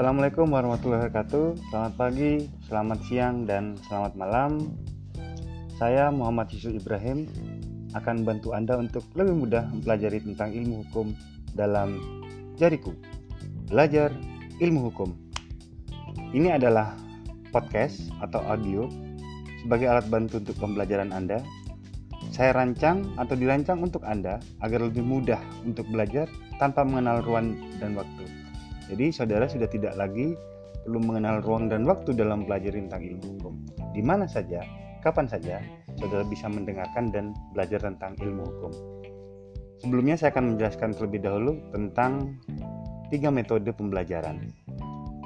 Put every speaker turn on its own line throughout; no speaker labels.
Assalamualaikum warahmatullahi wabarakatuh. Selamat pagi, selamat siang, dan selamat malam. Saya Muhammad Yusuf Ibrahim akan bantu Anda untuk lebih mudah mempelajari tentang ilmu hukum dalam Jariku. Belajar ilmu hukum. Ini adalah podcast atau audio sebagai alat bantu untuk pembelajaran Anda. Saya rancang atau dirancang untuk Anda agar lebih mudah untuk belajar tanpa mengenal ruang dan waktu. Jadi saudara sudah tidak lagi perlu mengenal ruang dan waktu dalam belajar tentang ilmu hukum. Di mana saja, kapan saja, saudara bisa mendengarkan dan belajar tentang ilmu hukum. Sebelumnya saya akan menjelaskan terlebih dahulu tentang tiga metode pembelajaran.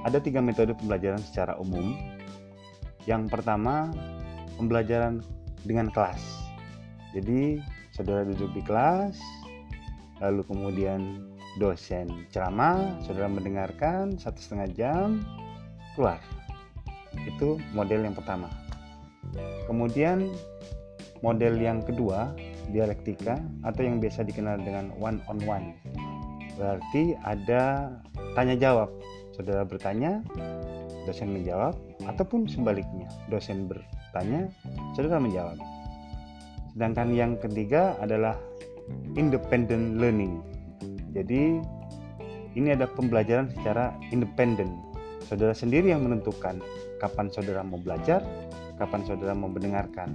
Ada tiga metode pembelajaran secara umum. Yang pertama, pembelajaran dengan kelas. Jadi, saudara duduk di kelas, lalu kemudian dosen ceramah, saudara mendengarkan satu setengah jam, keluar. Itu model yang pertama. Kemudian model yang kedua, dialektika atau yang biasa dikenal dengan one on one. Berarti ada tanya jawab. Saudara bertanya, dosen menjawab, ataupun sebaliknya, dosen bertanya, saudara menjawab. Sedangkan yang ketiga adalah independent learning jadi ini ada pembelajaran secara independen. Saudara sendiri yang menentukan kapan saudara mau belajar, kapan saudara mau mendengarkan.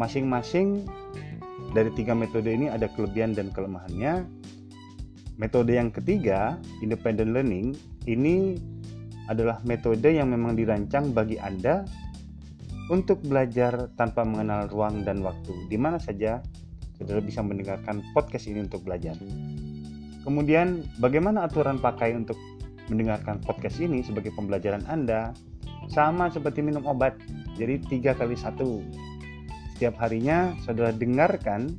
Masing-masing dari tiga metode ini ada kelebihan dan kelemahannya. Metode yang ketiga, independent learning, ini adalah metode yang memang dirancang bagi Anda untuk belajar tanpa mengenal ruang dan waktu. Di mana saja saudara bisa mendengarkan podcast ini untuk belajar. Kemudian bagaimana aturan pakai untuk mendengarkan podcast ini sebagai pembelajaran Anda? Sama seperti minum obat, jadi tiga kali satu. Setiap harinya saudara dengarkan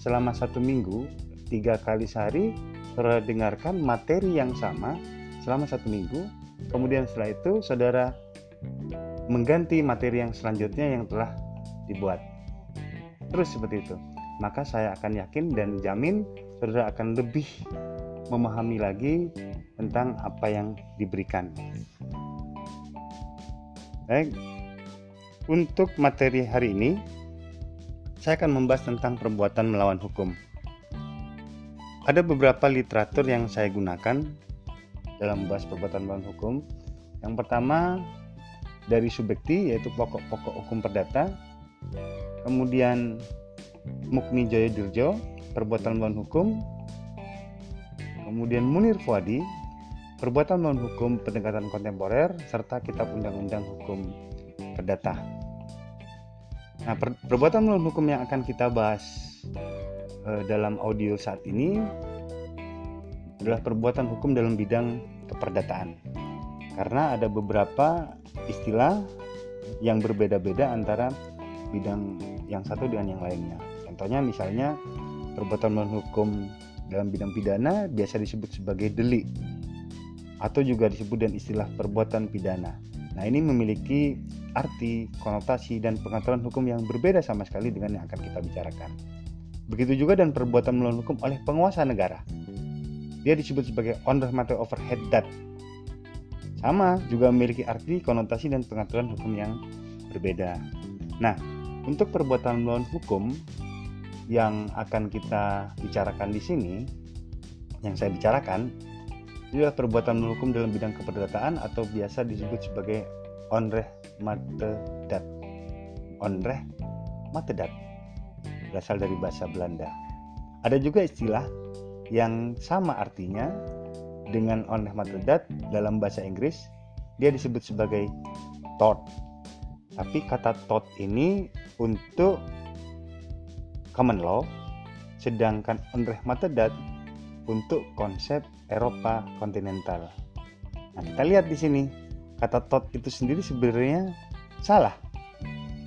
selama satu minggu, tiga kali sehari, saudara dengarkan materi yang sama selama satu minggu. Kemudian setelah itu saudara mengganti materi yang selanjutnya yang telah dibuat. Terus seperti itu. Maka saya akan yakin dan jamin saudara akan lebih memahami lagi tentang apa yang diberikan. Baik, untuk materi hari ini, saya akan membahas tentang perbuatan melawan hukum. Ada beberapa literatur yang saya gunakan dalam membahas perbuatan melawan hukum. Yang pertama dari Subekti yaitu pokok-pokok hukum perdata. Kemudian Mukni Jaya Dirjo perbuatan melawan hukum. Kemudian Munir Fuadi, perbuatan melawan hukum pendekatan kontemporer serta kitab undang-undang hukum perdata. Nah, per perbuatan melawan hukum yang akan kita bahas uh, dalam audio saat ini adalah perbuatan hukum dalam bidang keperdataan. Karena ada beberapa istilah yang berbeda-beda antara bidang yang satu dengan yang lainnya. Contohnya misalnya perbuatan melawan hukum dalam bidang pidana biasa disebut sebagai delik atau juga disebut dengan istilah perbuatan pidana. Nah, ini memiliki arti, konotasi, dan pengaturan hukum yang berbeda sama sekali dengan yang akan kita bicarakan. Begitu juga dan perbuatan melawan hukum oleh penguasa negara. Dia disebut sebagai on the matter overhead that. Sama, juga memiliki arti, konotasi, dan pengaturan hukum yang berbeda. Nah, untuk perbuatan melawan hukum yang akan kita bicarakan di sini, yang saya bicarakan, adalah perbuatan hukum dalam bidang keperdataan atau biasa disebut sebagai onreh matedat. Onreh matedat berasal dari bahasa Belanda. Ada juga istilah yang sama artinya dengan onreh matedat dalam bahasa Inggris, dia disebut sebagai tort. Tapi kata tort ini untuk common law, sedangkan Unrecht Matedat untuk konsep Eropa kontinental. Nah, kita lihat di sini, kata tot itu sendiri sebenarnya salah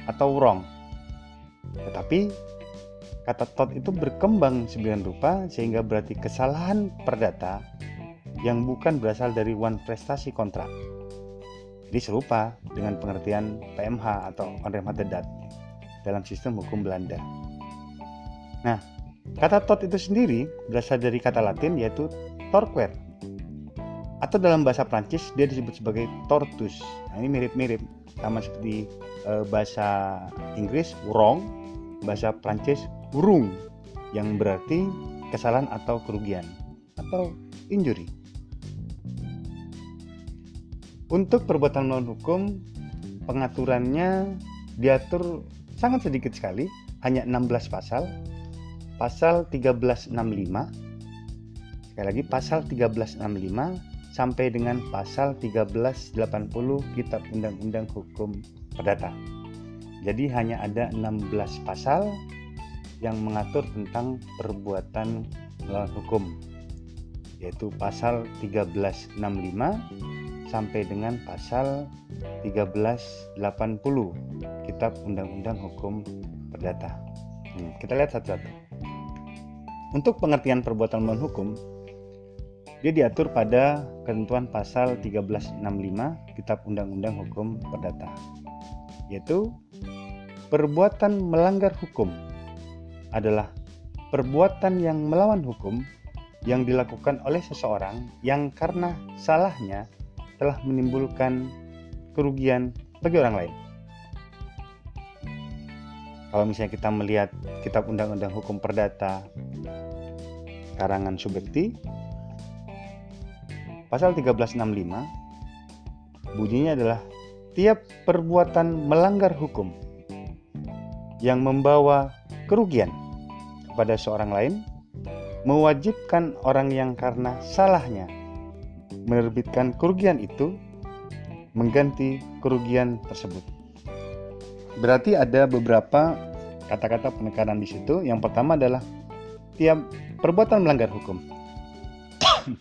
atau wrong. Tetapi kata tot itu berkembang sembilan rupa sehingga berarti kesalahan perdata yang bukan berasal dari one prestasi kontrak. Jadi serupa dengan pengertian PMH atau Matedat dalam sistem hukum Belanda. Nah, kata tot itu sendiri berasal dari kata Latin yaitu torquer. atau dalam bahasa Prancis dia disebut sebagai tortus. Nah, ini mirip-mirip sama seperti e, bahasa Inggris wrong, bahasa Prancis burung yang berarti kesalahan atau kerugian atau injury. Untuk perbuatan melawan hukum, pengaturannya diatur sangat sedikit sekali, hanya 16 pasal. Pasal 1365 sekali lagi pasal 1365 sampai dengan pasal 1380 Kitab Undang-Undang Hukum Perdata. Jadi hanya ada 16 pasal yang mengatur tentang perbuatan melawan hukum yaitu pasal 1365 sampai dengan pasal 1380 Kitab Undang-Undang Hukum Perdata. Hmm, kita lihat satu-satu. Untuk pengertian perbuatan melawan hukum, dia diatur pada ketentuan pasal 1365 Kitab Undang-Undang Hukum Perdata, yaitu perbuatan melanggar hukum adalah perbuatan yang melawan hukum yang dilakukan oleh seseorang yang karena salahnya telah menimbulkan kerugian bagi orang lain. Kalau misalnya kita melihat Kitab Undang-Undang Hukum Perdata karangan Subekti pasal 1365 bunyinya adalah tiap perbuatan melanggar hukum yang membawa kerugian kepada seorang lain mewajibkan orang yang karena salahnya menerbitkan kerugian itu mengganti kerugian tersebut. Berarti ada beberapa kata-kata penekanan di situ. Yang pertama adalah tiap perbuatan melanggar hukum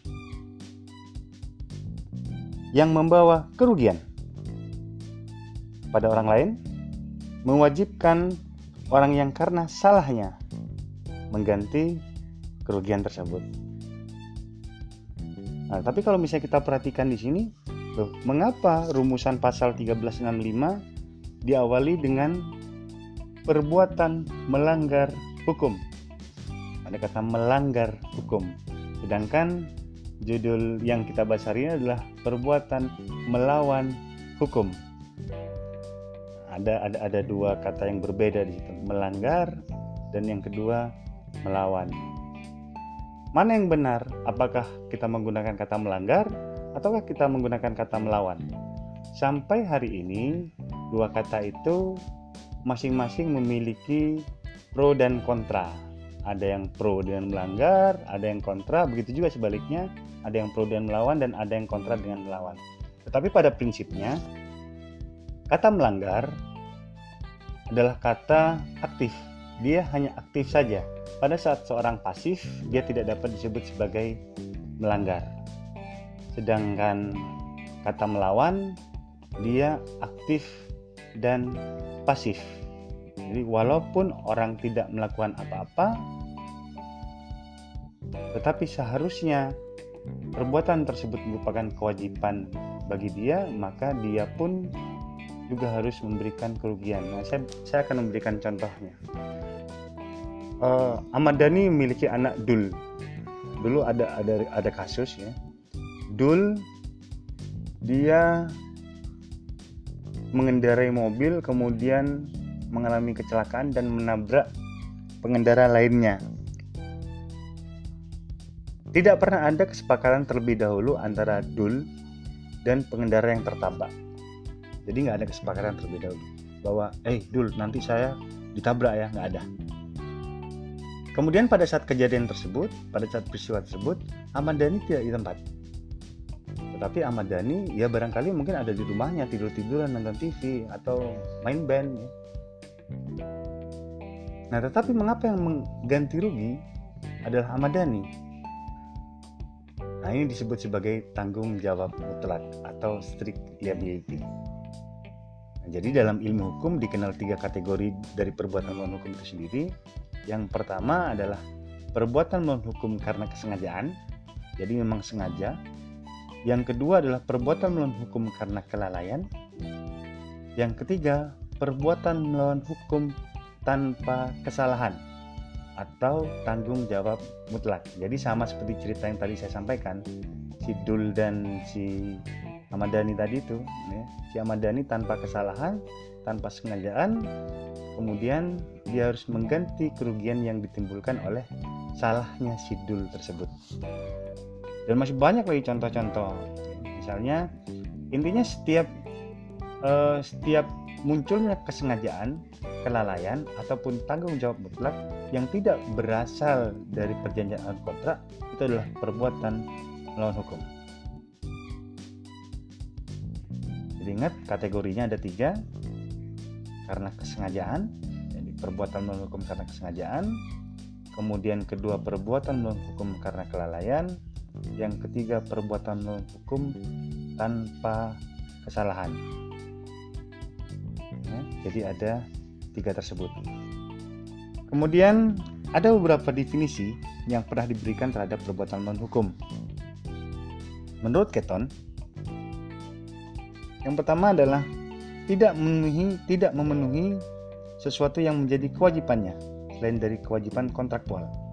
yang membawa kerugian pada orang lain, mewajibkan orang yang karena salahnya mengganti kerugian tersebut. Nah, tapi kalau misalnya kita perhatikan di sini, loh, mengapa rumusan pasal 1365 diawali dengan perbuatan melanggar hukum? Ada kata melanggar hukum. Sedangkan Judul yang kita bahas hari ini adalah perbuatan melawan hukum. Ada ada ada dua kata yang berbeda di situ, melanggar dan yang kedua melawan. Mana yang benar? Apakah kita menggunakan kata melanggar ataukah kita menggunakan kata melawan? Sampai hari ini dua kata itu masing-masing memiliki pro dan kontra ada yang pro dengan melanggar, ada yang kontra, begitu juga sebaliknya, ada yang pro dengan melawan dan ada yang kontra dengan melawan. Tetapi pada prinsipnya, kata melanggar adalah kata aktif. Dia hanya aktif saja. Pada saat seorang pasif, dia tidak dapat disebut sebagai melanggar. Sedangkan kata melawan, dia aktif dan pasif. Jadi walaupun orang tidak melakukan apa-apa, tetapi seharusnya perbuatan tersebut merupakan kewajiban bagi dia, maka dia pun juga harus memberikan kerugian. Nah, saya, saya akan memberikan contohnya. Uh, Ahmad Dhani memiliki anak Dul. Dulu ada ada ada kasus ya. Dul dia mengendarai mobil kemudian mengalami kecelakaan dan menabrak pengendara lainnya. Tidak pernah ada kesepakatan terlebih dahulu antara Dul dan pengendara yang tertabrak. Jadi nggak ada kesepakatan terlebih dahulu bahwa, eh Dul nanti saya ditabrak ya nggak ada. Kemudian pada saat kejadian tersebut, pada saat peristiwa tersebut, Ahmad Dhani tidak di tempat. Tetapi Ahmad Dhani ya barangkali mungkin ada di rumahnya tidur-tiduran nonton TV atau main band. Ya. Nah, tetapi mengapa yang mengganti rugi adalah Ahmad Dhani? Nah, ini disebut sebagai tanggung jawab mutlak atau strict liability. Nah, jadi dalam ilmu hukum dikenal tiga kategori dari perbuatan melawan hukum itu sendiri. Yang pertama adalah perbuatan melawan hukum karena kesengajaan, jadi memang sengaja. Yang kedua adalah perbuatan melawan hukum karena kelalaian. Yang ketiga, perbuatan melawan hukum tanpa kesalahan atau tanggung jawab mutlak. Jadi sama seperti cerita yang tadi saya sampaikan, si Dul dan si Ahmad Dhani tadi itu ya. si Ahmad Dhani tanpa kesalahan tanpa sengajaan kemudian dia harus mengganti kerugian yang ditimbulkan oleh salahnya si Dul tersebut dan masih banyak lagi contoh-contoh misalnya intinya setiap uh, setiap munculnya kesengajaan kelalaian ataupun tanggung jawab mutlak yang tidak berasal dari perjanjian kontrak itu adalah perbuatan melawan hukum. Jadi ingat kategorinya ada tiga karena kesengajaan, jadi perbuatan melawan hukum karena kesengajaan. Kemudian kedua perbuatan melawan hukum karena kelalaian. Yang ketiga perbuatan hukum tanpa kesalahan. Ya, jadi ada tiga tersebut. Kemudian ada beberapa definisi yang pernah diberikan terhadap perbuatan melawan hukum. Menurut Keton, yang pertama adalah tidak memenuhi tidak memenuhi sesuatu yang menjadi kewajibannya selain dari kewajiban kontraktual.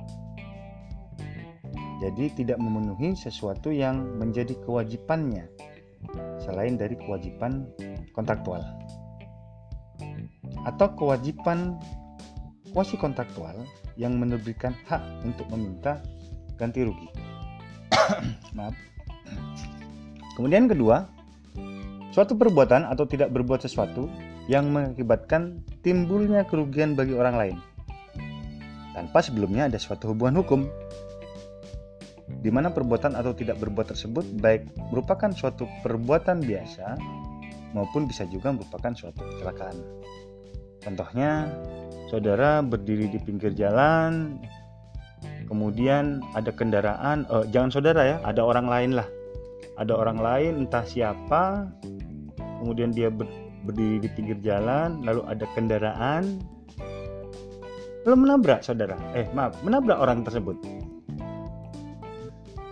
Jadi tidak memenuhi sesuatu yang menjadi kewajibannya selain dari kewajiban kontraktual. Atau kewajiban kuasi kontraktual yang menerbitkan hak untuk meminta ganti rugi. Maaf. Kemudian kedua, suatu perbuatan atau tidak berbuat sesuatu yang mengakibatkan timbulnya kerugian bagi orang lain tanpa sebelumnya ada suatu hubungan hukum di mana perbuatan atau tidak berbuat tersebut baik merupakan suatu perbuatan biasa maupun bisa juga merupakan suatu kecelakaan. Contohnya, saudara berdiri di pinggir jalan, kemudian ada kendaraan, eh, jangan saudara ya, ada orang lain lah, ada orang lain entah siapa, kemudian dia ber, berdiri di pinggir jalan, lalu ada kendaraan, lalu menabrak saudara, eh maaf, menabrak orang tersebut,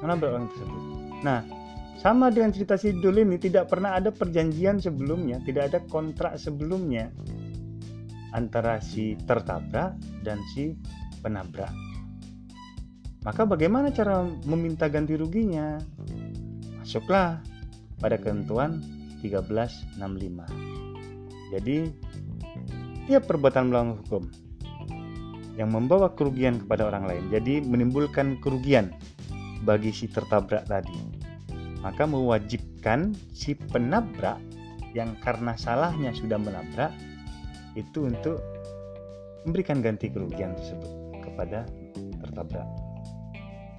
menabrak orang tersebut. Nah, sama dengan cerita si Dul ini tidak pernah ada perjanjian sebelumnya, tidak ada kontrak sebelumnya antara si tertabrak dan si penabrak. Maka bagaimana cara meminta ganti ruginya? Masuklah pada ketentuan 1365. Jadi, tiap perbuatan melawan hukum yang membawa kerugian kepada orang lain, jadi menimbulkan kerugian bagi si tertabrak tadi, maka mewajibkan si penabrak yang karena salahnya sudah menabrak itu untuk memberikan ganti kerugian tersebut kepada tertabrak.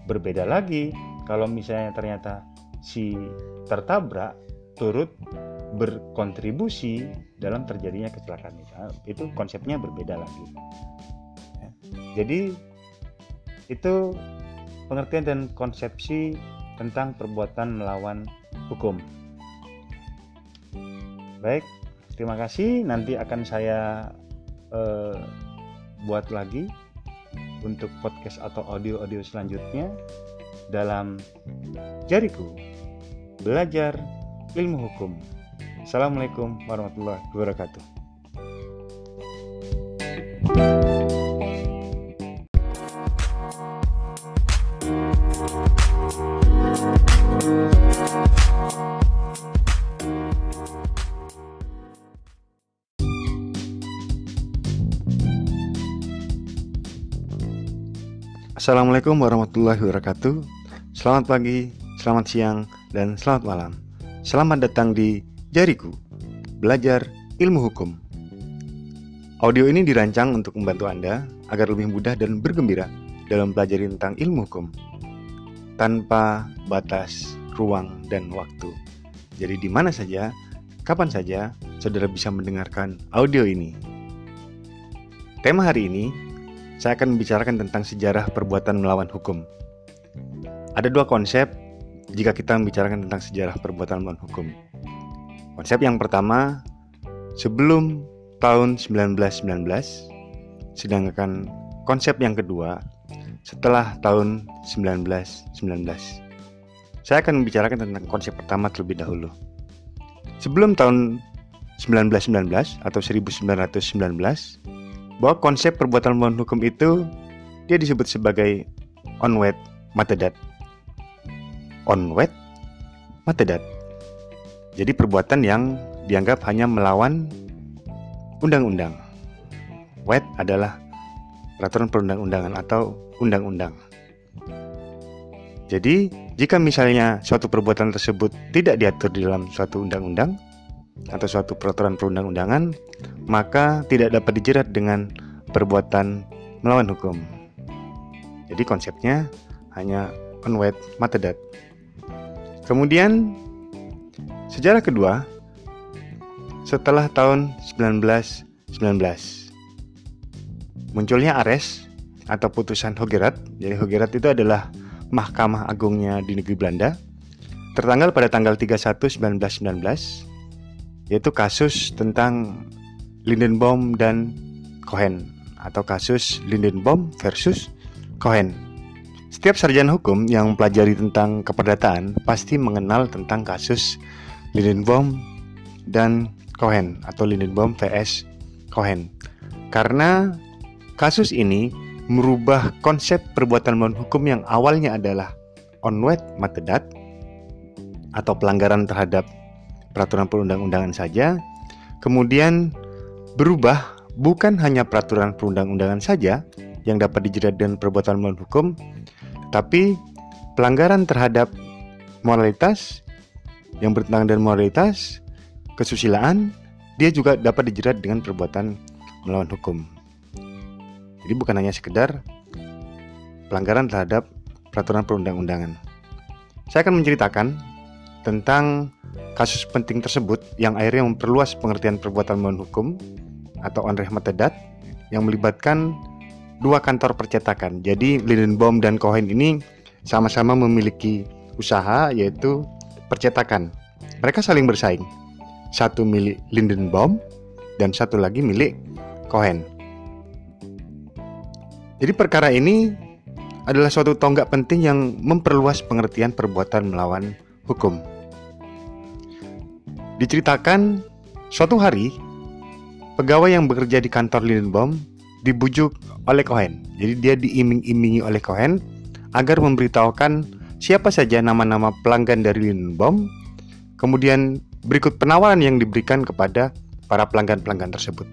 Berbeda lagi kalau misalnya ternyata si tertabrak turut berkontribusi dalam terjadinya kecelakaan itu, itu konsepnya berbeda lagi. Ya. Jadi itu pengertian dan konsepsi tentang perbuatan melawan hukum. Baik, Terima kasih. Nanti akan saya uh, buat lagi untuk podcast atau audio-audio selanjutnya dalam Jariku Belajar Ilmu Hukum. Assalamualaikum warahmatullahi wabarakatuh. Assalamualaikum warahmatullahi wabarakatuh Selamat pagi, selamat siang, dan selamat malam Selamat datang di Jariku Belajar Ilmu Hukum Audio ini dirancang untuk membantu Anda agar lebih mudah dan bergembira dalam pelajari tentang ilmu hukum tanpa batas, ruang, dan waktu. Jadi di mana saja, kapan saja, saudara bisa mendengarkan audio ini. Tema hari ini saya akan membicarakan tentang sejarah perbuatan melawan hukum. Ada dua konsep jika kita membicarakan tentang sejarah perbuatan melawan hukum. Konsep yang pertama, sebelum tahun 1919, sedangkan konsep yang kedua, setelah tahun 1919. Saya akan membicarakan tentang konsep pertama terlebih dahulu. Sebelum tahun 1919 atau 1919, bahwa konsep perbuatan melawan hukum itu dia disebut sebagai onwed matedat. Onwed matedat. Jadi perbuatan yang dianggap hanya melawan undang-undang. Wet adalah peraturan perundang-undangan atau undang-undang. Jadi, jika misalnya suatu perbuatan tersebut tidak diatur di dalam suatu undang-undang atau suatu peraturan perundang-undangan, maka tidak dapat dijerat dengan perbuatan melawan hukum. Jadi konsepnya hanya unwed matedat. Kemudian sejarah kedua setelah tahun 1919 munculnya Ares atau putusan Hogerat. Jadi Hogerat itu adalah Mahkamah Agungnya di negeri Belanda tertanggal pada tanggal 31 1919 yaitu kasus tentang Lindenbaum dan Cohen atau kasus Lindenbaum versus Cohen. Setiap sarjana hukum yang mempelajari tentang keperdataan pasti mengenal tentang kasus Lindenbaum dan Cohen atau Lindenbaum vs Cohen. Karena kasus ini merubah konsep perbuatan melawan hukum yang awalnya adalah onwed matedat atau pelanggaran terhadap peraturan perundang-undangan saja, kemudian berubah bukan hanya peraturan perundang-undangan saja yang dapat dijerat dengan perbuatan melawan hukum, tapi pelanggaran terhadap moralitas yang bertentangan dengan moralitas, kesusilaan, dia juga dapat dijerat dengan perbuatan melawan hukum. Jadi bukan hanya sekedar pelanggaran terhadap peraturan perundang-undangan. Saya akan menceritakan tentang kasus penting tersebut yang akhirnya memperluas pengertian perbuatan melawan hukum atau onreh matedat yang melibatkan dua kantor percetakan. Jadi Lindenbaum dan Cohen ini sama-sama memiliki usaha yaitu percetakan. Mereka saling bersaing. Satu milik Lindenbaum dan satu lagi milik Cohen. Jadi perkara ini adalah suatu tonggak penting yang memperluas pengertian perbuatan melawan hukum. Diceritakan suatu hari pegawai yang bekerja di kantor Lindenbaum dibujuk oleh Cohen. Jadi dia diiming-imingi oleh Cohen agar memberitahukan siapa saja nama-nama pelanggan dari Lindenbaum. Kemudian berikut penawaran yang diberikan kepada para pelanggan-pelanggan tersebut.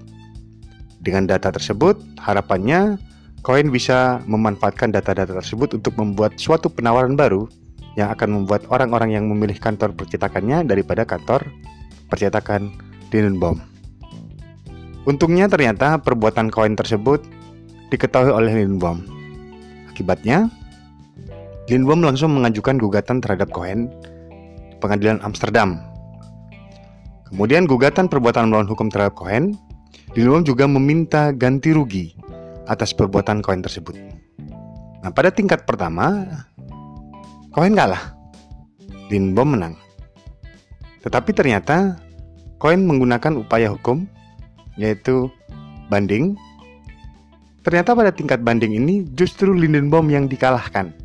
Dengan data tersebut, harapannya Koin bisa memanfaatkan data-data tersebut untuk membuat suatu penawaran baru yang akan membuat orang-orang yang memilih kantor percetakannya daripada kantor percetakan Lindenbaum. Untungnya ternyata perbuatan koin tersebut diketahui oleh Lindenbaum. Akibatnya, Lindenbaum langsung mengajukan gugatan terhadap Cohen di pengadilan Amsterdam. Kemudian gugatan perbuatan melawan hukum terhadap Cohen, Lindenbaum juga meminta ganti rugi atas perbuatan koin tersebut. Nah, pada tingkat pertama, koin kalah. Lindbom menang. Tetapi ternyata koin menggunakan upaya hukum yaitu banding. Ternyata pada tingkat banding ini justru Lindenbaum yang dikalahkan.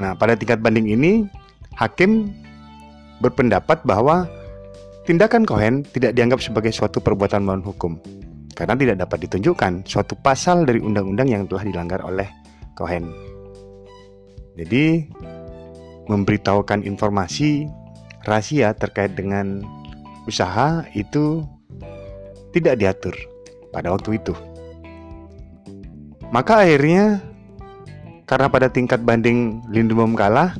Nah, pada tingkat banding ini hakim berpendapat bahwa tindakan Cohen tidak dianggap sebagai suatu perbuatan melawan hukum karena tidak dapat ditunjukkan suatu pasal dari undang-undang yang telah dilanggar oleh Cohen. Jadi, memberitahukan informasi rahasia terkait dengan usaha itu tidak diatur pada waktu itu. Maka akhirnya karena pada tingkat banding Lindenbaum kalah,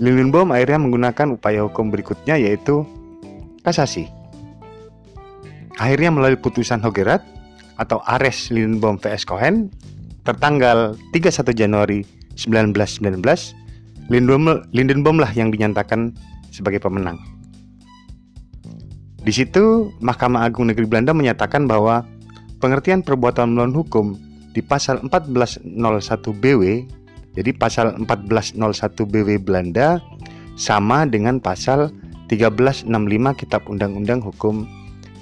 Lindenbaum akhirnya menggunakan upaya hukum berikutnya yaitu kasasi. Akhirnya melalui putusan Hogerat atau Ares Lindenbaum vs Cohen tertanggal 31 Januari 1919, Lindenbaum, Lindenbaum lah yang dinyatakan sebagai pemenang. Di situ Mahkamah Agung Negeri Belanda menyatakan bahwa pengertian perbuatan melawan hukum di pasal 1401 BW, jadi pasal 1401 BW Belanda sama dengan pasal 1365 Kitab Undang-Undang Hukum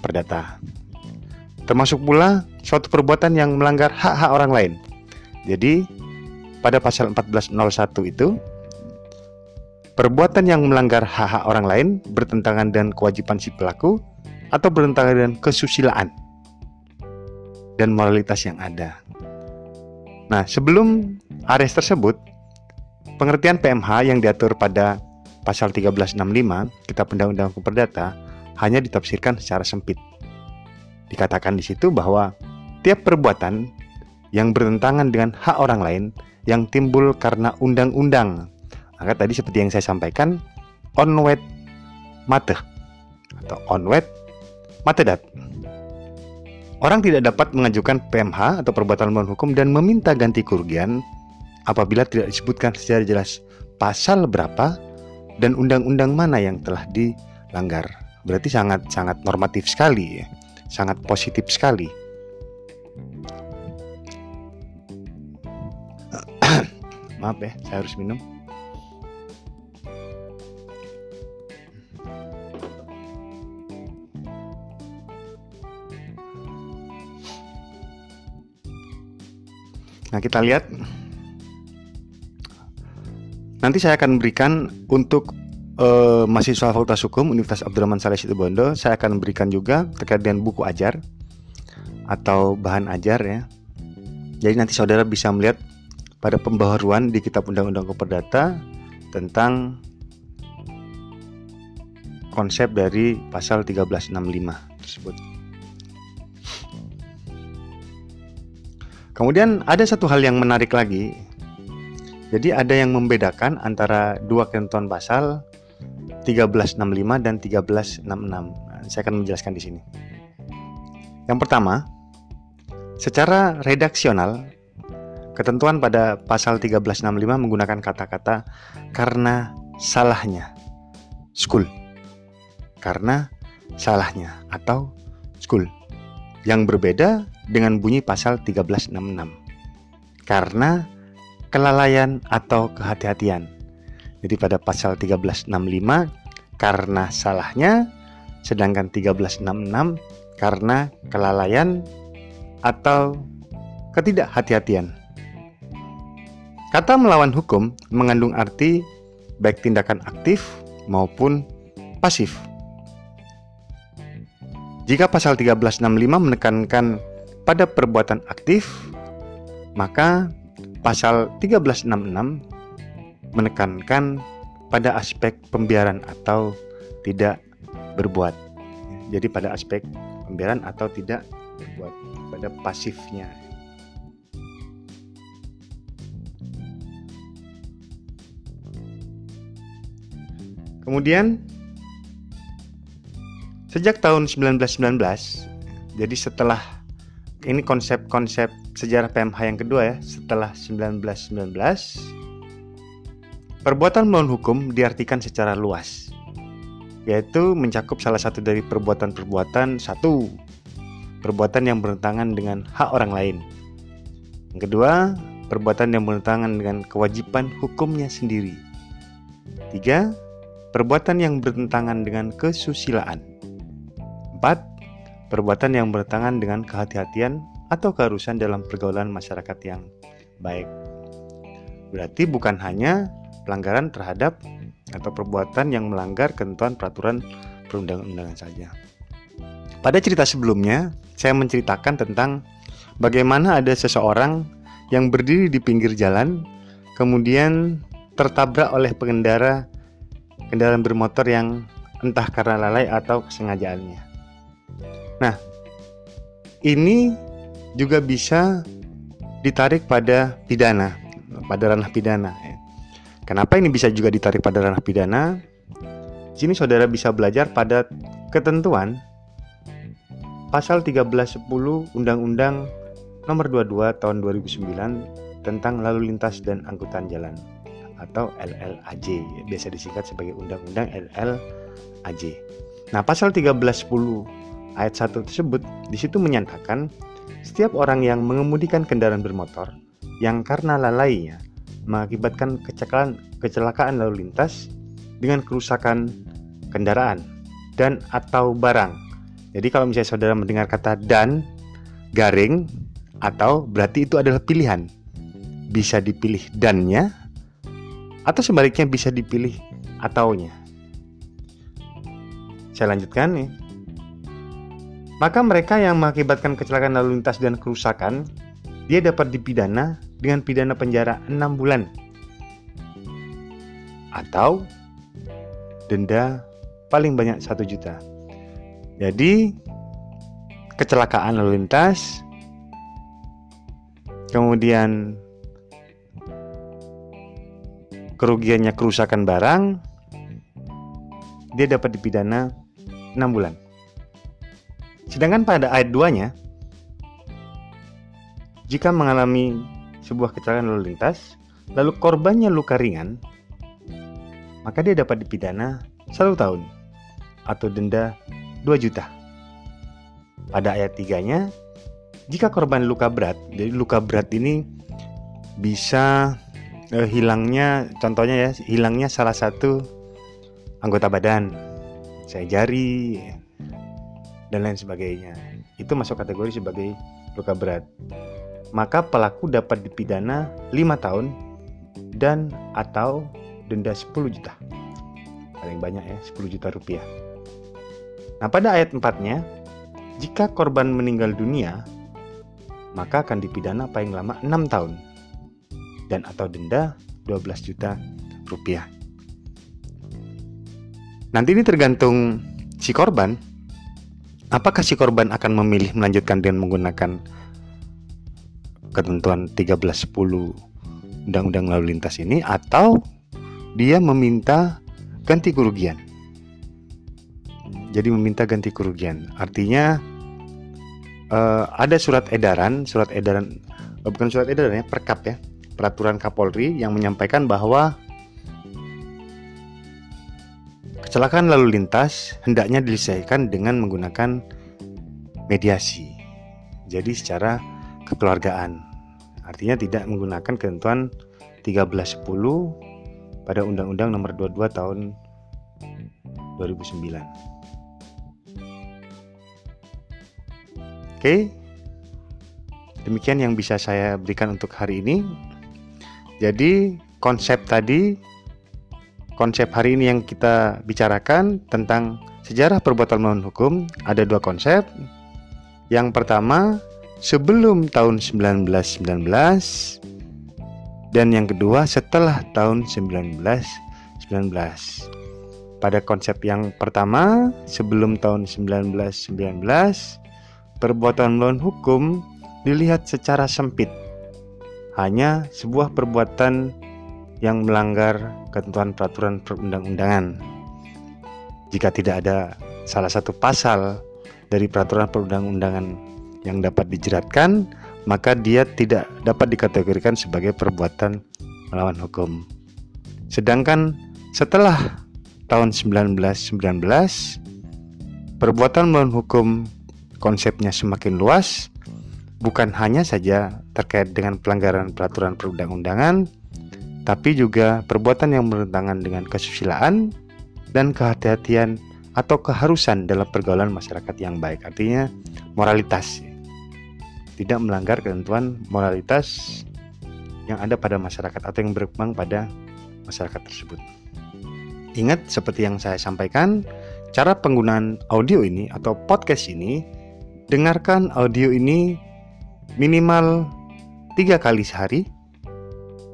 perdata. Termasuk pula suatu perbuatan yang melanggar hak-hak orang lain. Jadi, pada pasal 1401 itu, perbuatan yang melanggar hak-hak orang lain bertentangan dengan kewajiban si pelaku atau bertentangan dengan kesusilaan dan moralitas yang ada. Nah, sebelum Ares tersebut, pengertian PMH yang diatur pada pasal 1365 Kitab Undang-Undang Hukum Perdata hanya ditafsirkan secara sempit. Dikatakan di situ bahwa tiap perbuatan yang bertentangan dengan hak orang lain yang timbul karena undang-undang. Maka tadi seperti yang saya sampaikan, onwet mate atau onwet matedat. Orang tidak dapat mengajukan PMH atau perbuatan melawan hukum dan meminta ganti kerugian apabila tidak disebutkan secara jelas pasal berapa dan undang-undang mana yang telah dilanggar. Berarti sangat sangat normatif sekali ya. Sangat positif sekali. Maaf ya, saya harus minum. Nah, kita lihat. Nanti saya akan berikan untuk uh, mahasiswa Fakultas Hukum Universitas Abdurrahman Saleh Situbondo, saya akan berikan juga terkait dengan buku ajar atau bahan ajar ya. Jadi nanti saudara bisa melihat pada pembaharuan di Kitab Undang-Undang Perdata tentang konsep dari pasal 1365 tersebut. Kemudian ada satu hal yang menarik lagi. Jadi ada yang membedakan antara dua ketentuan pasal 1365 dan 1366. Nah, saya akan menjelaskan di sini. Yang pertama, secara redaksional ketentuan pada pasal 1365 menggunakan kata-kata karena salahnya school. Karena salahnya atau school. Yang berbeda dengan bunyi pasal 1366. Karena kelalaian atau kehati-hatian. Jadi pada pasal 1365 karena salahnya sedangkan 1366 karena kelalaian atau ketidakhati-hatian. Kata melawan hukum mengandung arti baik tindakan aktif maupun pasif. Jika pasal 1365 menekankan pada perbuatan aktif, maka pasal 1366 menekankan pada aspek pembiaran atau tidak berbuat. Jadi pada aspek pembiaran atau tidak berbuat pada pasifnya. Kemudian sejak tahun 1919, jadi setelah ini konsep-konsep sejarah PMH yang kedua ya setelah 1919 perbuatan melawan hukum diartikan secara luas yaitu mencakup salah satu dari perbuatan-perbuatan satu perbuatan yang bertentangan dengan hak orang lain. Yang kedua perbuatan yang bertentangan dengan kewajiban hukumnya sendiri. Tiga perbuatan yang bertentangan dengan kesusilaan. Empat perbuatan yang bertentangan dengan kehati-hatian atau keharusan dalam pergaulan masyarakat yang baik. Berarti bukan hanya pelanggaran terhadap atau perbuatan yang melanggar ketentuan peraturan perundang-undangan saja. Pada cerita sebelumnya, saya menceritakan tentang bagaimana ada seseorang yang berdiri di pinggir jalan, kemudian tertabrak oleh pengendara kendaraan bermotor yang entah karena lalai atau kesengajaannya. Nah, ini juga bisa ditarik pada pidana, pada ranah pidana. Ya. Kenapa ini bisa juga ditarik pada ranah pidana? Sini saudara bisa belajar pada ketentuan pasal 1310 Undang-Undang Nomor 22 Tahun 2009 tentang Lalu Lintas dan Angkutan Jalan atau LLAJ, biasa disingkat sebagai Undang-Undang LLAJ. Nah, pasal 1310 ayat 1 tersebut di situ menyatakan setiap orang yang mengemudikan kendaraan bermotor yang karena lalainya mengakibatkan kecelakaan, kecelakaan lalu lintas dengan kerusakan kendaraan dan atau barang. Jadi kalau misalnya saudara mendengar kata dan garing atau berarti itu adalah pilihan. Bisa dipilih dannya atau sebaliknya bisa dipilih ataunya. Saya lanjutkan nih. Maka mereka yang mengakibatkan kecelakaan lalu lintas dan kerusakan, dia dapat dipidana dengan pidana penjara 6 bulan. Atau denda paling banyak satu juta. Jadi kecelakaan lalu lintas, kemudian kerugiannya kerusakan barang, dia dapat dipidana 6 bulan. Sedangkan pada ayat 2-nya, jika mengalami sebuah kecelakaan lalu lintas, lalu korbannya luka ringan, maka dia dapat dipidana satu tahun atau denda 2 juta. Pada ayat 3-nya, jika korban luka berat, jadi luka berat ini bisa eh, hilangnya, contohnya ya, hilangnya salah satu anggota badan, saya jari, dan lain sebagainya. Itu masuk kategori sebagai luka berat. Maka pelaku dapat dipidana 5 tahun dan atau denda 10 juta. Paling banyak ya, 10 juta rupiah. Nah, pada ayat 4-nya, jika korban meninggal dunia, maka akan dipidana paling lama 6 tahun dan atau denda 12 juta rupiah. Nanti ini tergantung si korban. Apakah si korban akan memilih melanjutkan dengan menggunakan ketentuan 1310 Undang-Undang Lalu Lintas ini atau dia meminta ganti kerugian. Jadi meminta ganti kerugian. Artinya uh, ada surat edaran, surat edaran uh, bukan surat edaran ya, perkap ya, peraturan Kapolri yang menyampaikan bahwa kecelakaan lalu lintas hendaknya diselesaikan dengan menggunakan mediasi. Jadi secara kekeluargaan. Artinya tidak menggunakan ketentuan 1310 pada Undang-Undang Nomor 22 Tahun 2009. Oke. Demikian yang bisa saya berikan untuk hari ini. Jadi, konsep tadi konsep hari ini yang kita bicarakan tentang sejarah perbuatan melawan hukum ada dua konsep. Yang pertama, sebelum tahun 1919 dan yang kedua setelah tahun 1919. Pada konsep yang pertama, sebelum tahun 1919, perbuatan melawan hukum dilihat secara sempit. Hanya sebuah perbuatan yang melanggar ketentuan peraturan perundang-undangan. Jika tidak ada salah satu pasal dari peraturan perundang-undangan yang dapat dijeratkan, maka dia tidak dapat dikategorikan sebagai perbuatan melawan hukum. Sedangkan setelah tahun 1919, perbuatan melawan hukum konsepnya semakin luas, bukan hanya saja terkait dengan pelanggaran peraturan perundang-undangan, tapi juga perbuatan yang bertentangan dengan kesusilaan dan kehati-hatian atau keharusan dalam pergaulan masyarakat yang baik. Artinya moralitas tidak melanggar ketentuan moralitas yang ada pada masyarakat atau yang berkembang pada masyarakat tersebut. Ingat seperti yang saya sampaikan, cara penggunaan audio ini atau podcast ini, dengarkan audio ini minimal tiga kali sehari.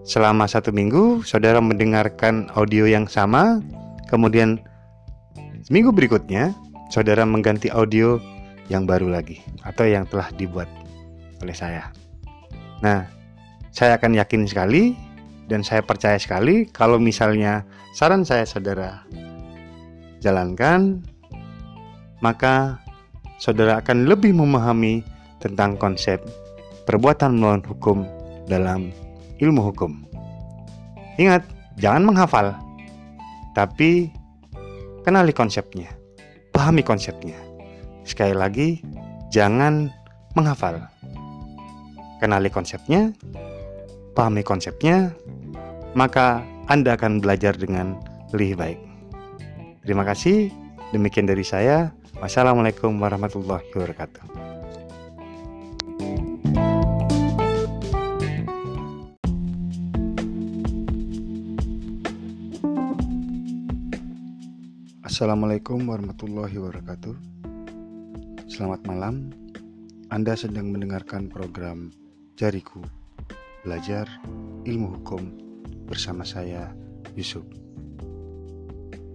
Selama satu minggu, saudara mendengarkan audio yang sama, kemudian seminggu berikutnya, saudara mengganti audio yang baru lagi atau yang telah dibuat oleh saya. Nah, saya akan yakin sekali dan saya percaya sekali kalau misalnya saran saya saudara jalankan, maka saudara akan lebih memahami tentang konsep perbuatan melawan hukum dalam ilmu hukum. Ingat, jangan menghafal, tapi kenali konsepnya, pahami konsepnya. Sekali lagi, jangan menghafal, kenali konsepnya, pahami konsepnya, maka Anda akan belajar dengan lebih baik. Terima kasih. Demikian dari saya. Wassalamualaikum warahmatullahi wabarakatuh. Assalamualaikum warahmatullahi wabarakatuh. Selamat malam. Anda sedang mendengarkan program Jariku Belajar Ilmu Hukum bersama saya Yusuf.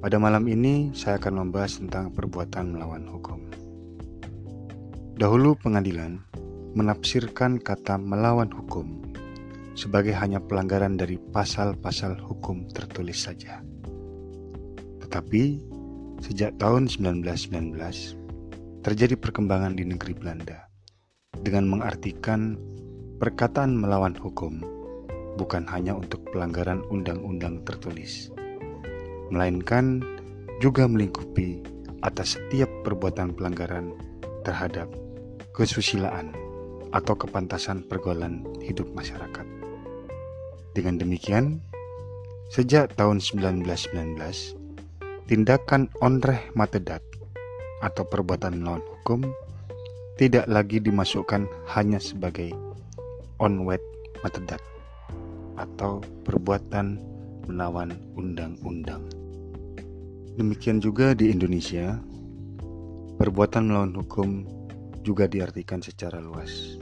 Pada malam ini saya akan membahas tentang perbuatan melawan hukum. Dahulu pengadilan menafsirkan kata melawan hukum sebagai hanya pelanggaran dari pasal-pasal hukum tertulis saja. Tetapi sejak tahun 1919 terjadi perkembangan di negeri Belanda dengan mengartikan perkataan melawan hukum bukan hanya untuk pelanggaran undang-undang tertulis melainkan juga melingkupi atas setiap perbuatan pelanggaran terhadap kesusilaan atau kepantasan pergaulan hidup masyarakat. Dengan demikian, sejak tahun 1919, tindakan onreh matedat atau perbuatan melawan hukum tidak lagi dimasukkan hanya sebagai onwet matedat atau perbuatan melawan undang-undang. Demikian juga di Indonesia, perbuatan melawan hukum juga diartikan secara luas.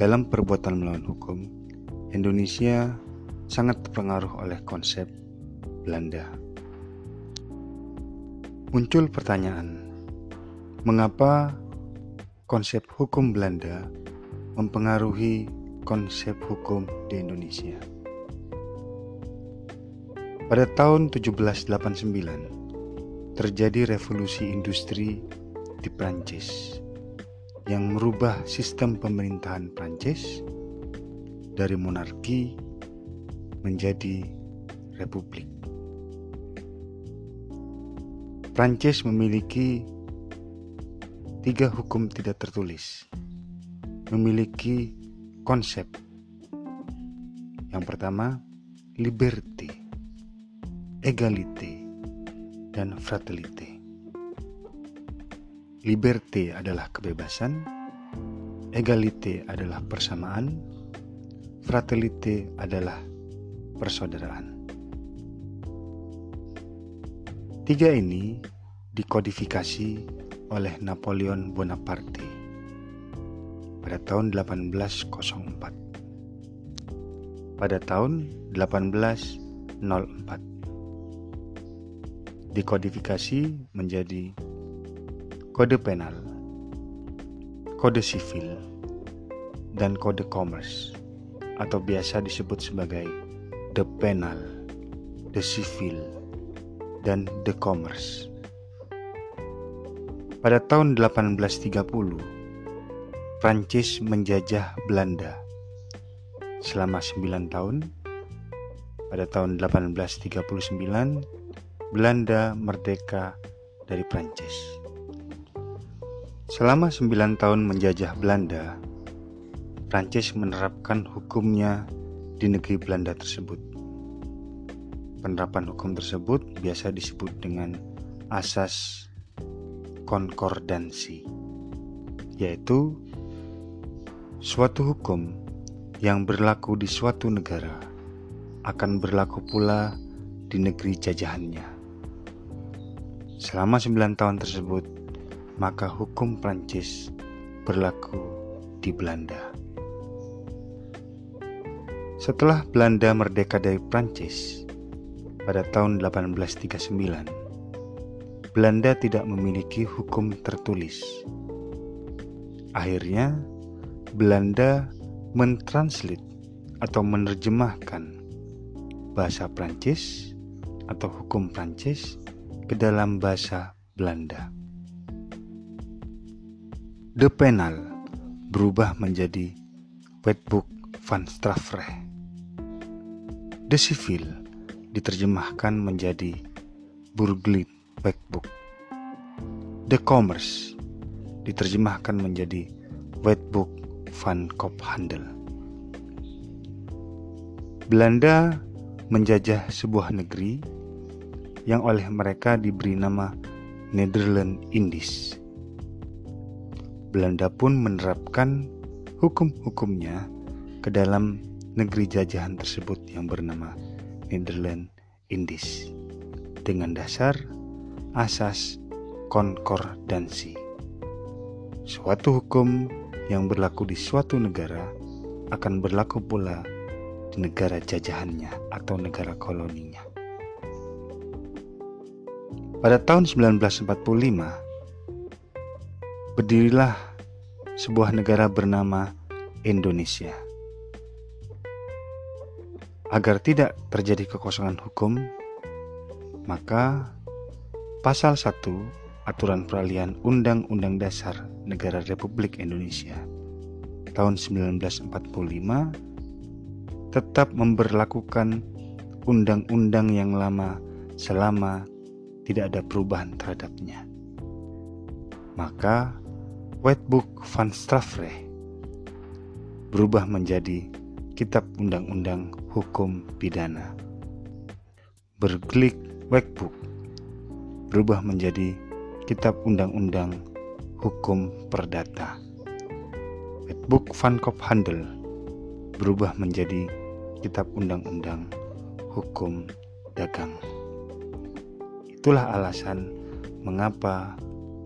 Dalam perbuatan melawan hukum, Indonesia sangat terpengaruh oleh konsep Belanda. Muncul pertanyaan, mengapa konsep hukum Belanda mempengaruhi konsep hukum di Indonesia? Pada tahun 1789, terjadi revolusi industri di Prancis yang merubah sistem pemerintahan Prancis dari monarki menjadi republik. Prancis memiliki tiga hukum tidak tertulis, memiliki konsep. Yang pertama, liberty egalite, dan fraternite. Liberté adalah kebebasan, egalite adalah persamaan, fraternite adalah persaudaraan. Tiga ini dikodifikasi oleh Napoleon Bonaparte pada tahun 1804. Pada tahun 1804 dikodifikasi menjadi kode penal, kode sivil, dan kode commerce atau biasa disebut sebagai the penal, the civil, dan the commerce. Pada tahun 1830, Prancis menjajah Belanda selama 9 tahun. Pada tahun 1839, Belanda merdeka dari Prancis. Selama sembilan tahun menjajah Belanda, Prancis menerapkan hukumnya di negeri Belanda tersebut. Penerapan hukum tersebut biasa disebut dengan asas konkordansi, yaitu suatu hukum yang berlaku di suatu negara akan berlaku pula di negeri jajahannya. Selama sembilan tahun tersebut, maka hukum Prancis berlaku di Belanda. Setelah Belanda merdeka dari Prancis pada tahun 1839, Belanda tidak memiliki hukum tertulis. Akhirnya, Belanda mentranslate atau menerjemahkan bahasa Prancis atau hukum Prancis ke dalam bahasa Belanda. The Penal berubah menjadi Wetboek van Strafrecht. The Civil diterjemahkan menjadi Burglit Wetboek. The Commerce diterjemahkan menjadi Wetboek van Kophandel. Belanda menjajah sebuah negeri yang oleh mereka diberi nama Netherlands Indies. Belanda pun menerapkan hukum-hukumnya ke dalam negeri jajahan tersebut yang bernama Netherlands Indies dengan dasar asas konkordansi. Suatu hukum yang berlaku di suatu negara akan berlaku pula di negara jajahannya atau negara koloninya. Pada tahun 1945, berdirilah sebuah negara bernama Indonesia. Agar tidak terjadi kekosongan hukum, maka pasal 1 Aturan Peralihan Undang-Undang Dasar Negara Republik Indonesia tahun 1945 tetap memberlakukan undang-undang yang lama selama tidak ada perubahan terhadapnya. Maka Wetboek van Strafrecht berubah menjadi Kitab Undang-Undang Hukum Pidana. Bergelik Wetboek berubah menjadi Kitab Undang-Undang Hukum Perdata. Wetboek van Kophandel berubah menjadi Kitab Undang-Undang Hukum Dagang. Itulah alasan mengapa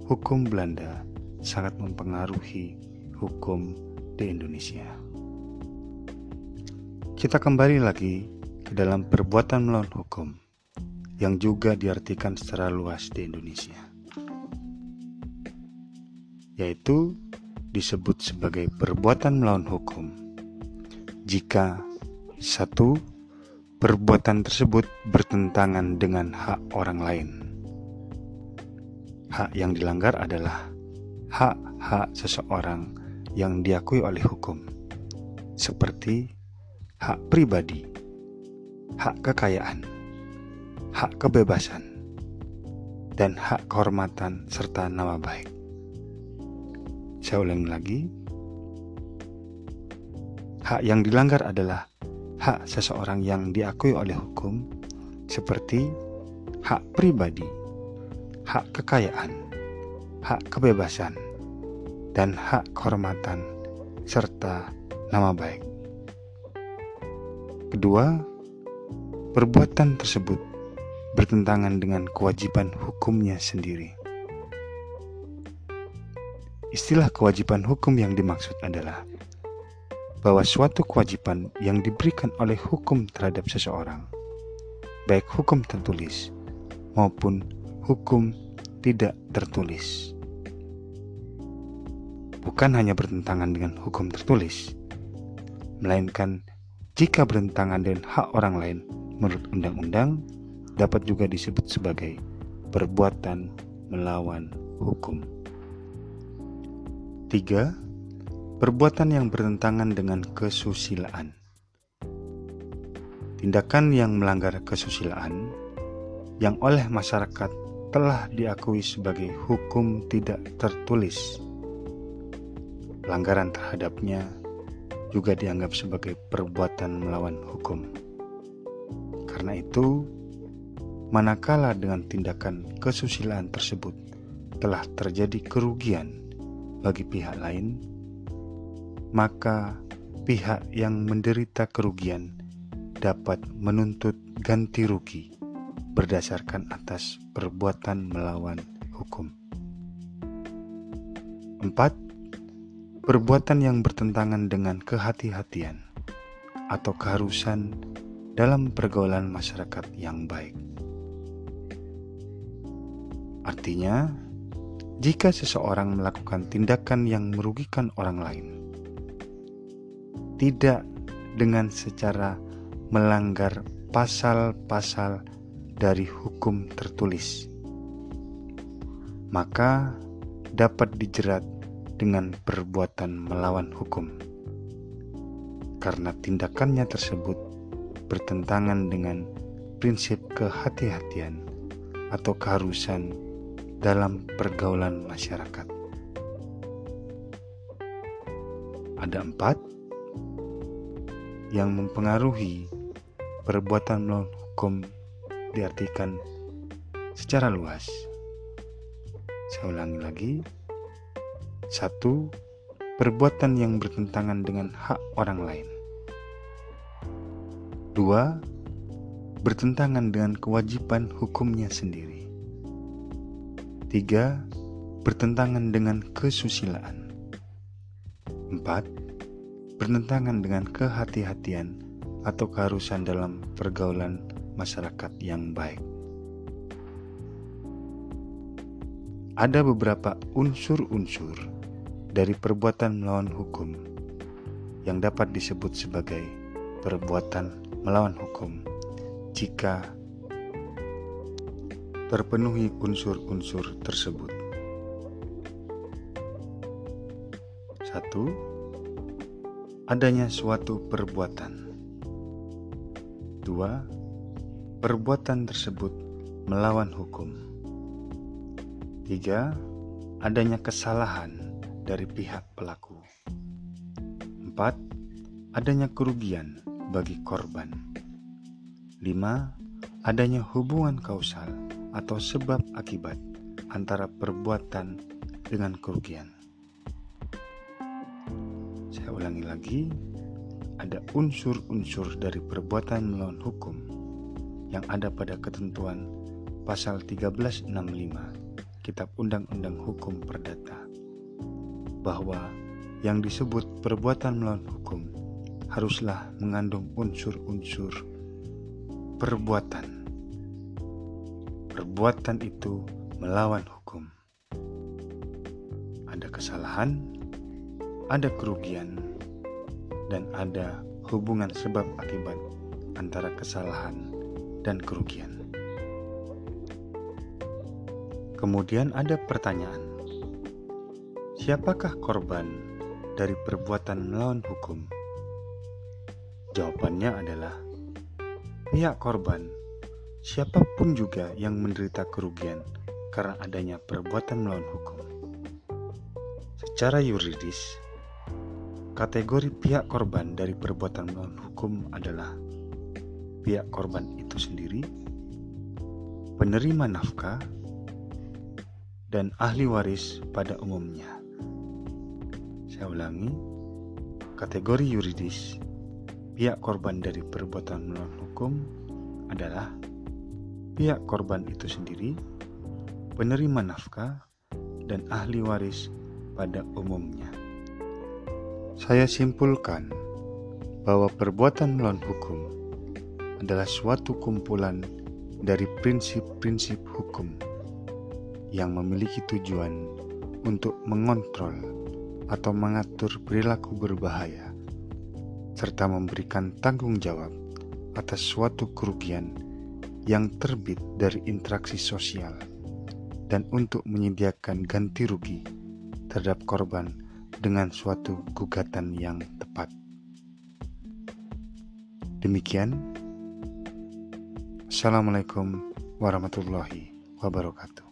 hukum Belanda sangat mempengaruhi hukum di Indonesia. Kita kembali lagi ke dalam perbuatan melawan hukum yang juga diartikan secara luas di Indonesia, yaitu disebut sebagai perbuatan melawan hukum jika satu perbuatan tersebut bertentangan dengan hak orang lain. Hak yang dilanggar adalah hak-hak seseorang yang diakui oleh hukum, seperti hak pribadi, hak kekayaan, hak kebebasan, dan hak kehormatan serta nama baik. Saya ulangi lagi, hak yang dilanggar adalah hak seseorang yang diakui oleh hukum seperti hak pribadi, hak kekayaan, hak kebebasan, dan hak kehormatan serta nama baik. Kedua, perbuatan tersebut bertentangan dengan kewajiban hukumnya sendiri. Istilah kewajiban hukum yang dimaksud adalah bahwa suatu kewajiban yang diberikan oleh hukum terhadap seseorang, baik hukum tertulis maupun hukum tidak tertulis, bukan hanya bertentangan dengan hukum tertulis, melainkan jika bertentangan dengan hak orang lain menurut undang-undang, dapat juga disebut sebagai perbuatan melawan hukum. 3 Perbuatan yang bertentangan dengan kesusilaan. Tindakan yang melanggar kesusilaan yang oleh masyarakat telah diakui sebagai hukum tidak tertulis. Pelanggaran terhadapnya juga dianggap sebagai perbuatan melawan hukum. Karena itu, manakala dengan tindakan kesusilaan tersebut telah terjadi kerugian bagi pihak lain, maka pihak yang menderita kerugian dapat menuntut ganti rugi berdasarkan atas perbuatan melawan hukum. 4. Perbuatan yang bertentangan dengan kehati-hatian atau keharusan dalam pergaulan masyarakat yang baik. Artinya, jika seseorang melakukan tindakan yang merugikan orang lain, tidak dengan secara melanggar pasal-pasal dari hukum tertulis, maka dapat dijerat dengan perbuatan melawan hukum karena tindakannya tersebut bertentangan dengan prinsip kehati-hatian atau keharusan dalam pergaulan masyarakat. Ada empat yang mempengaruhi perbuatan melawan hukum diartikan secara luas. Saya ulangi lagi. Satu, perbuatan yang bertentangan dengan hak orang lain. Dua, bertentangan dengan kewajiban hukumnya sendiri. Tiga, bertentangan dengan kesusilaan. Empat, bertentangan dengan kehati-hatian atau keharusan dalam pergaulan masyarakat yang baik. ada beberapa unsur-unsur dari perbuatan melawan hukum yang dapat disebut sebagai perbuatan melawan hukum jika terpenuhi unsur-unsur tersebut. Satu, adanya suatu perbuatan. Dua, perbuatan tersebut melawan hukum. Tiga, adanya kesalahan dari pihak pelaku. Empat, adanya kerugian bagi korban. Lima, adanya hubungan kausal atau sebab akibat antara perbuatan dengan kerugian. Saya ulangi lagi, ada unsur-unsur dari perbuatan melawan hukum yang ada pada ketentuan pasal 1365 Kitab Undang-Undang Hukum Perdata bahwa yang disebut perbuatan melawan hukum haruslah mengandung unsur-unsur perbuatan. Perbuatan itu melawan hukum. Ada kesalahan, ada kerugian, dan ada hubungan sebab akibat antara kesalahan dan kerugian. Kemudian ada pertanyaan, siapakah korban dari perbuatan melawan hukum? Jawabannya adalah pihak korban, siapa pun juga yang menderita kerugian karena adanya perbuatan melawan hukum. Secara yuridis, kategori pihak korban dari perbuatan melawan hukum adalah pihak korban itu sendiri, penerima nafkah, dan ahli waris pada umumnya. Saya ulangi, kategori yuridis pihak korban dari perbuatan melawan hukum adalah pihak korban itu sendiri, penerima nafkah, dan ahli waris pada umumnya. Saya simpulkan bahwa perbuatan melawan hukum adalah suatu kumpulan dari prinsip-prinsip hukum yang memiliki tujuan untuk mengontrol atau mengatur perilaku berbahaya, serta memberikan tanggung jawab atas suatu kerugian yang terbit dari interaksi sosial, dan untuk menyediakan ganti rugi terhadap korban dengan suatu gugatan yang tepat. Demikian, Assalamualaikum warahmatullahi wabarakatuh.